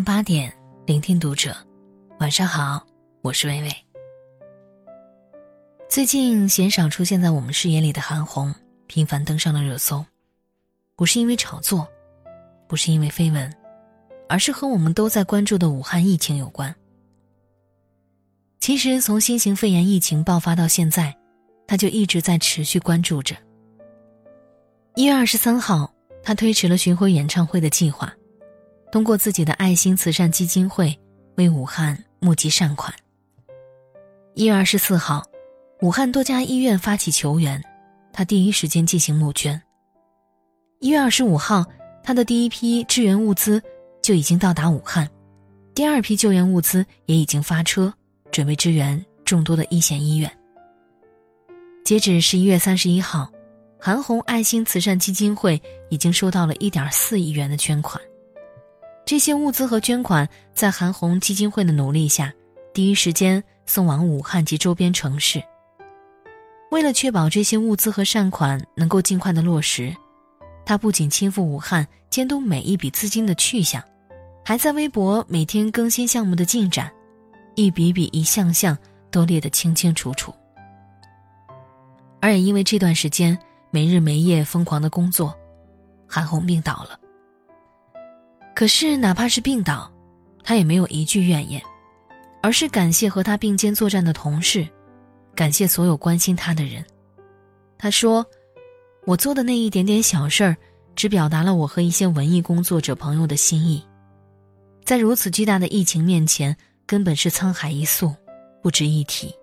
八点，聆听读者。晚上好，我是微微。最近鲜少出现在我们视野里的韩红，频繁登上了热搜。不是因为炒作，不是因为绯闻，而是和我们都在关注的武汉疫情有关。其实从新型肺炎疫情爆发到现在，他就一直在持续关注着。一月二十三号，他推迟了巡回演唱会的计划。通过自己的爱心慈善基金会为武汉募集善款。一月二十四号，武汉多家医院发起求援，他第一时间进行募捐。一月二十五号，他的第一批支援物资就已经到达武汉，第二批救援物资也已经发车，准备支援众多的一线医院。截止十一月三十一号，韩红爱心慈善基金会已经收到了一点四亿元的捐款。这些物资和捐款在韩红基金会的努力下，第一时间送往武汉及周边城市。为了确保这些物资和善款能够尽快的落实，他不仅亲赴武汉监督每一笔资金的去向，还在微博每天更新项目的进展，一笔笔一项项都列得清清楚楚。而也因为这段时间没日没夜疯狂的工作，韩红病倒了。可是，哪怕是病倒，他也没有一句怨言，而是感谢和他并肩作战的同事，感谢所有关心他的人。他说：“我做的那一点点小事儿，只表达了我和一些文艺工作者朋友的心意，在如此巨大的疫情面前，根本是沧海一粟，不值一提。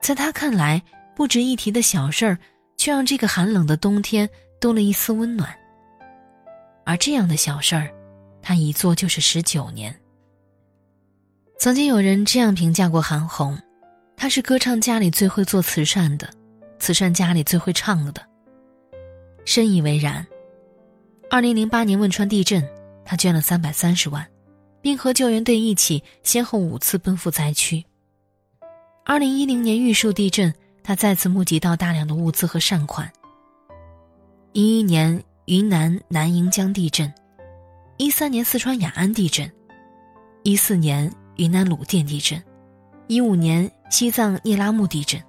在他看来，不值一提的小事儿，却让这个寒冷的冬天多了一丝温暖。”而这样的小事儿，他一做就是十九年。曾经有人这样评价过韩红：，她是歌唱家里最会做慈善的，慈善家里最会唱的。深以为然。二零零八年汶川地震，他捐了三百三十万，并和救援队一起先后五次奔赴灾区。二零一零年玉树地震，他再次募集到大量的物资和善款。一一年。云南南盈江地震，一三年四川雅安地震，一四年云南鲁甸地震，一五年西藏聂拉木地震。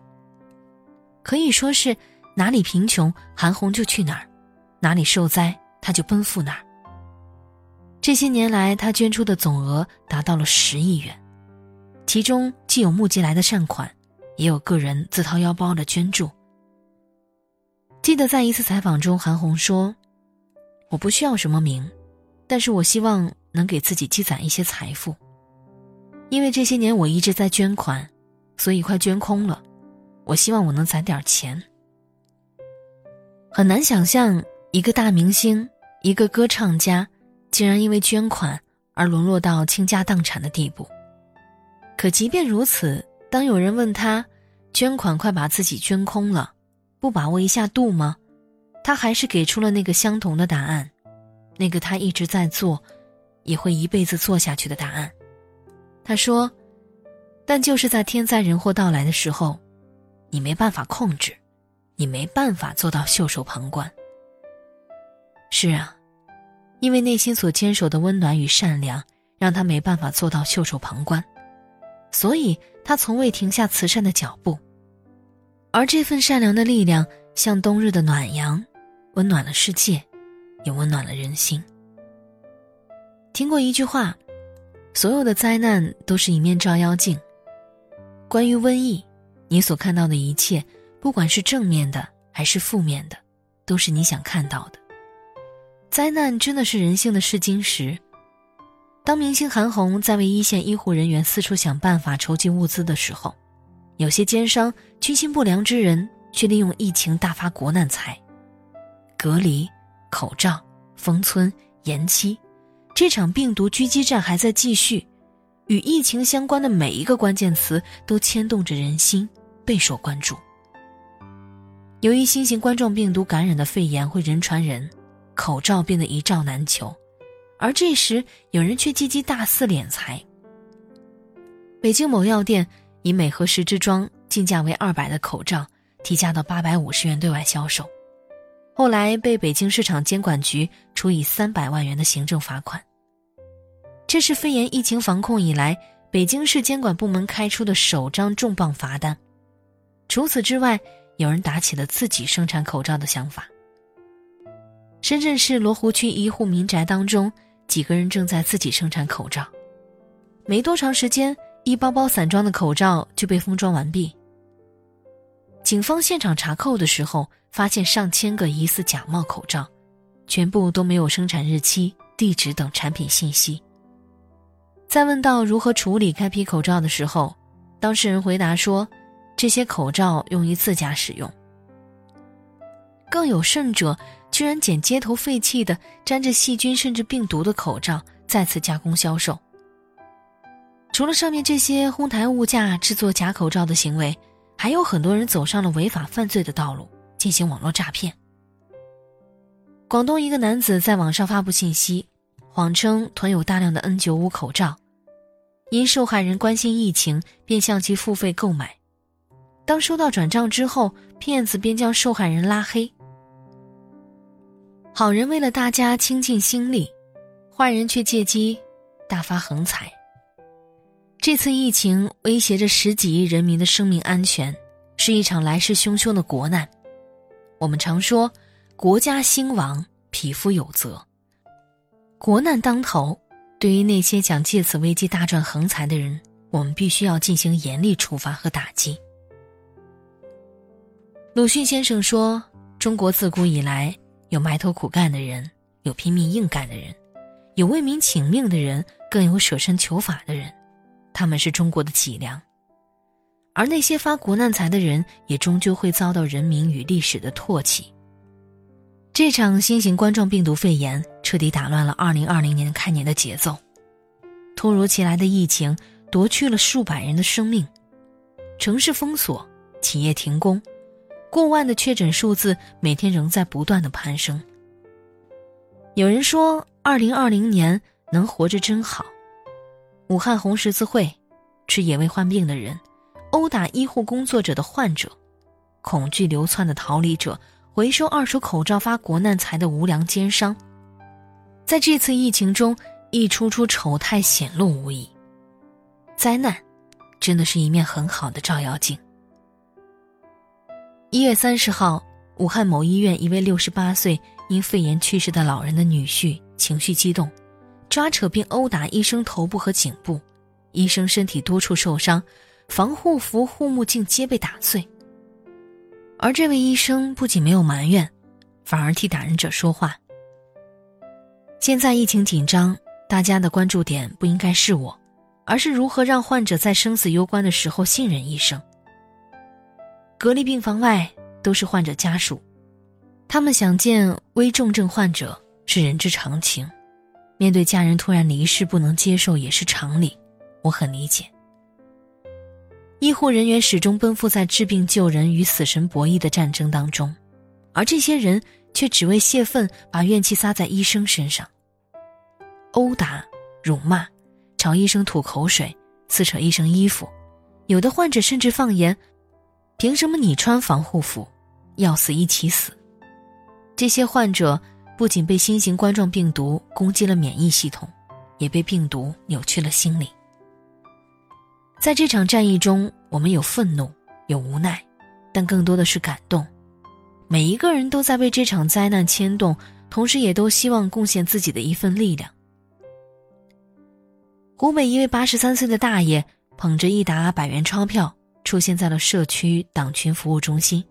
可以说是哪里贫穷，韩红就去哪儿；哪里受灾，他就奔赴哪儿。这些年来，他捐出的总额达到了十亿元，其中既有募集来的善款，也有个人自掏腰包的捐助。记得在一次采访中，韩红说。我不需要什么名，但是我希望能给自己积攒一些财富。因为这些年我一直在捐款，所以快捐空了。我希望我能攒点钱。很难想象一个大明星，一个歌唱家，竟然因为捐款而沦落到倾家荡产的地步。可即便如此，当有人问他，捐款快把自己捐空了，不把握一下度吗？他还是给出了那个相同的答案，那个他一直在做，也会一辈子做下去的答案。他说：“但就是在天灾人祸到来的时候，你没办法控制，你没办法做到袖手旁观。”是啊，因为内心所坚守的温暖与善良，让他没办法做到袖手旁观，所以他从未停下慈善的脚步。而这份善良的力量，像冬日的暖阳。温暖了世界，也温暖了人心。听过一句话：“所有的灾难都是一面照妖镜。”关于瘟疫，你所看到的一切，不管是正面的还是负面的，都是你想看到的。灾难真的是人性的试金石。当明星韩红在为一线医护人员四处想办法筹集物资的时候，有些奸商、居心不良之人却利用疫情大发国难财。隔离、口罩、封村、延期，这场病毒狙击战还在继续，与疫情相关的每一个关键词都牵动着人心，备受关注。由于新型冠状病毒感染的肺炎会人传人，口罩变得一罩难求，而这时有人却积极大肆敛财。北京某药店以每盒十支装、进价为二百的口罩，提价到八百五十元对外销售。后来被北京市场监管局处以三百万元的行政罚款。这是肺炎疫情防控以来北京市监管部门开出的首张重磅罚单。除此之外，有人打起了自己生产口罩的想法。深圳市罗湖区一户民宅当中，几个人正在自己生产口罩。没多长时间，一包包散装的口罩就被封装完毕。警方现场查扣的时候，发现上千个疑似假冒口罩，全部都没有生产日期、地址等产品信息。在问到如何处理该批口罩的时候，当事人回答说：“这些口罩用于自家使用。”更有甚者。居然捡街头废弃的、沾着细菌甚至病毒的口罩，再次加工销售。除了上面这些哄抬物价、制作假口罩的行为，还有很多人走上了违法犯罪的道路，进行网络诈骗。广东一个男子在网上发布信息，谎称囤有大量的 N95 口罩，因受害人关心疫情，便向其付费购买。当收到转账之后，骗子便将受害人拉黑。好人为了大家倾尽心力，坏人却借机大发横财。这次疫情威胁着十几亿人民的生命安全，是一场来势汹汹的国难。我们常说“国家兴亡，匹夫有责”。国难当头，对于那些想借此危机大赚横财的人，我们必须要进行严厉处罚和打击。鲁迅先生说：“中国自古以来。”有埋头苦干的人，有拼命硬干的人，有为民请命的人，更有舍身求法的人，他们是中国的脊梁。而那些发国难财的人，也终究会遭到人民与历史的唾弃。这场新型冠状病毒肺炎彻底打乱了2020年开年的节奏，突如其来的疫情夺去了数百人的生命，城市封锁，企业停工。过万的确诊数字每天仍在不断的攀升。有人说，二零二零年能活着真好。武汉红十字会，吃野味患病的人，殴打医护工作者的患者，恐惧流窜的逃离者，回收二手口罩发国难财的无良奸商，在这次疫情中，一出出丑态显露无遗。灾难，真的是一面很好的照妖镜。一月三十号，武汉某医院一位六十八岁因肺炎去世的老人的女婿情绪激动，抓扯并殴打医生头部和颈部，医生身体多处受伤，防护服、护目镜皆被打碎。而这位医生不仅没有埋怨，反而替打人者说话。现在疫情紧张，大家的关注点不应该是我，而是如何让患者在生死攸关的时候信任医生。隔离病房外都是患者家属，他们想见危重症患者是人之常情，面对家人突然离世不能接受也是常理，我很理解。医护人员始终奔赴在治病救人与死神博弈的战争当中，而这些人却只为泄愤，把怨气撒在医生身上，殴打、辱骂，朝医生吐口水，撕扯医生衣服，有的患者甚至放言。凭什么你穿防护服，要死一起死？这些患者不仅被新型冠状病毒攻击了免疫系统，也被病毒扭曲了心理。在这场战役中，我们有愤怒，有无奈，但更多的是感动。每一个人都在为这场灾难牵动，同时也都希望贡献自己的一份力量。湖北一位八十三岁的大爷捧着一沓百元钞票。出现在了社区党群服务中心，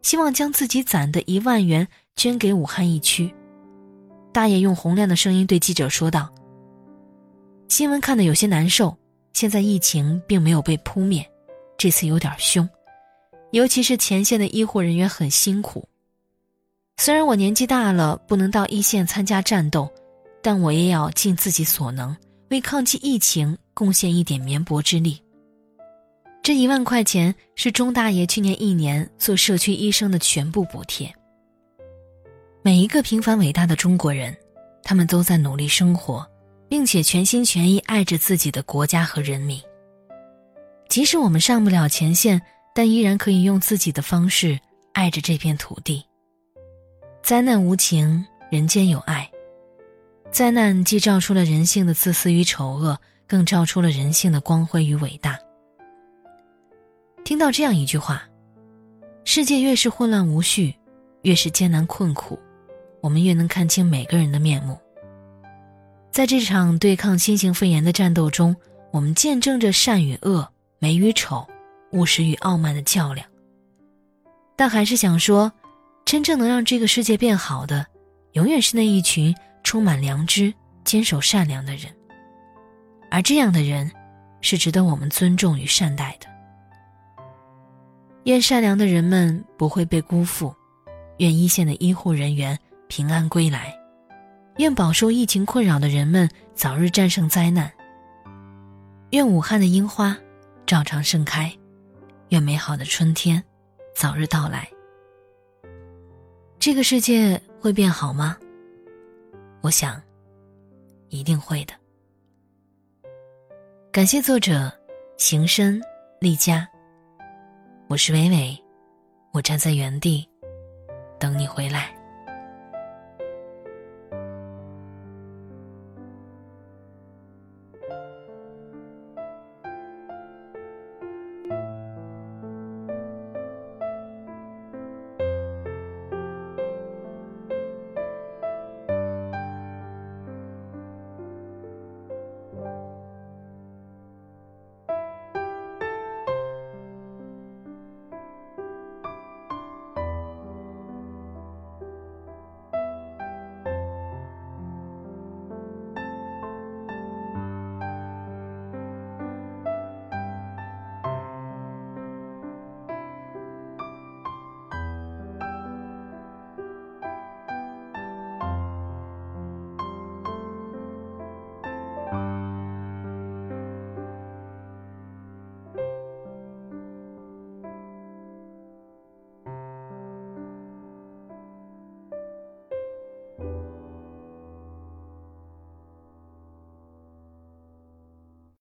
希望将自己攒的一万元捐给武汉疫区。大爷用洪亮的声音对记者说道：“新闻看得有些难受，现在疫情并没有被扑灭，这次有点凶，尤其是前线的医护人员很辛苦。虽然我年纪大了，不能到一线参加战斗，但我也要尽自己所能，为抗击疫情贡献一点绵薄之力。”这一万块钱是钟大爷去年一年做社区医生的全部补贴。每一个平凡伟大的中国人，他们都在努力生活，并且全心全意爱着自己的国家和人民。即使我们上不了前线，但依然可以用自己的方式爱着这片土地。灾难无情，人间有爱。灾难既照出了人性的自私与丑恶，更照出了人性的光辉与伟大。听到这样一句话：世界越是混乱无序，越是艰难困苦，我们越能看清每个人的面目。在这场对抗新型肺炎的战斗中，我们见证着善与恶、美与丑、务实与傲慢的较量。但还是想说，真正能让这个世界变好的，永远是那一群充满良知、坚守善良的人。而这样的人，是值得我们尊重与善待的。愿善良的人们不会被辜负，愿一线的医护人员平安归来。愿饱受疫情困扰的人们早日战胜灾难。愿武汉的樱花照常盛开，愿美好的春天早日到来。这个世界会变好吗？我想，一定会的。感谢作者行深丽佳。我是伟伟，我站在原地等你回来。